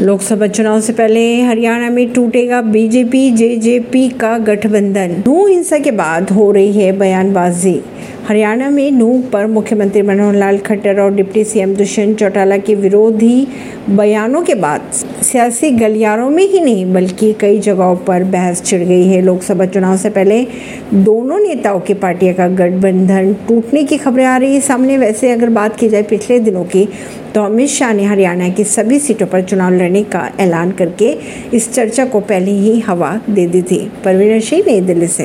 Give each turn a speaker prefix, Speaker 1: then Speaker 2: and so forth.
Speaker 1: लोकसभा चुनाव से पहले हरियाणा में टूटेगा बीजेपी, जेजेपी का गठबंधन। नू हिंसा के बाद हो रही है बयानबाजी। हरियाणा में नूह पर मुख्यमंत्री मनोहर लाल खट्टर और डिप्टी सीएम दुष्यंत चौटाला के विरोधी बयानों के बाद सियासी गलियारों में ही नहीं, बल्कि कई जगहों पर बहस छिड़ गई है। लोकसभा चुनाव से पहले दोनों नेताओं की पार्टियों का गठबंधन टूटने की खबरें आ रही है। सामने वैसे अगर बात की जाए पिछले दिनों की तो अमित शाह ने हरियाणा की सभी सीटों पर चुनाव लड़ने का ऐलान करके इस चर्चा को पहले ही हवा दे दी थी। परवीन सिंह नई दिल्ली से।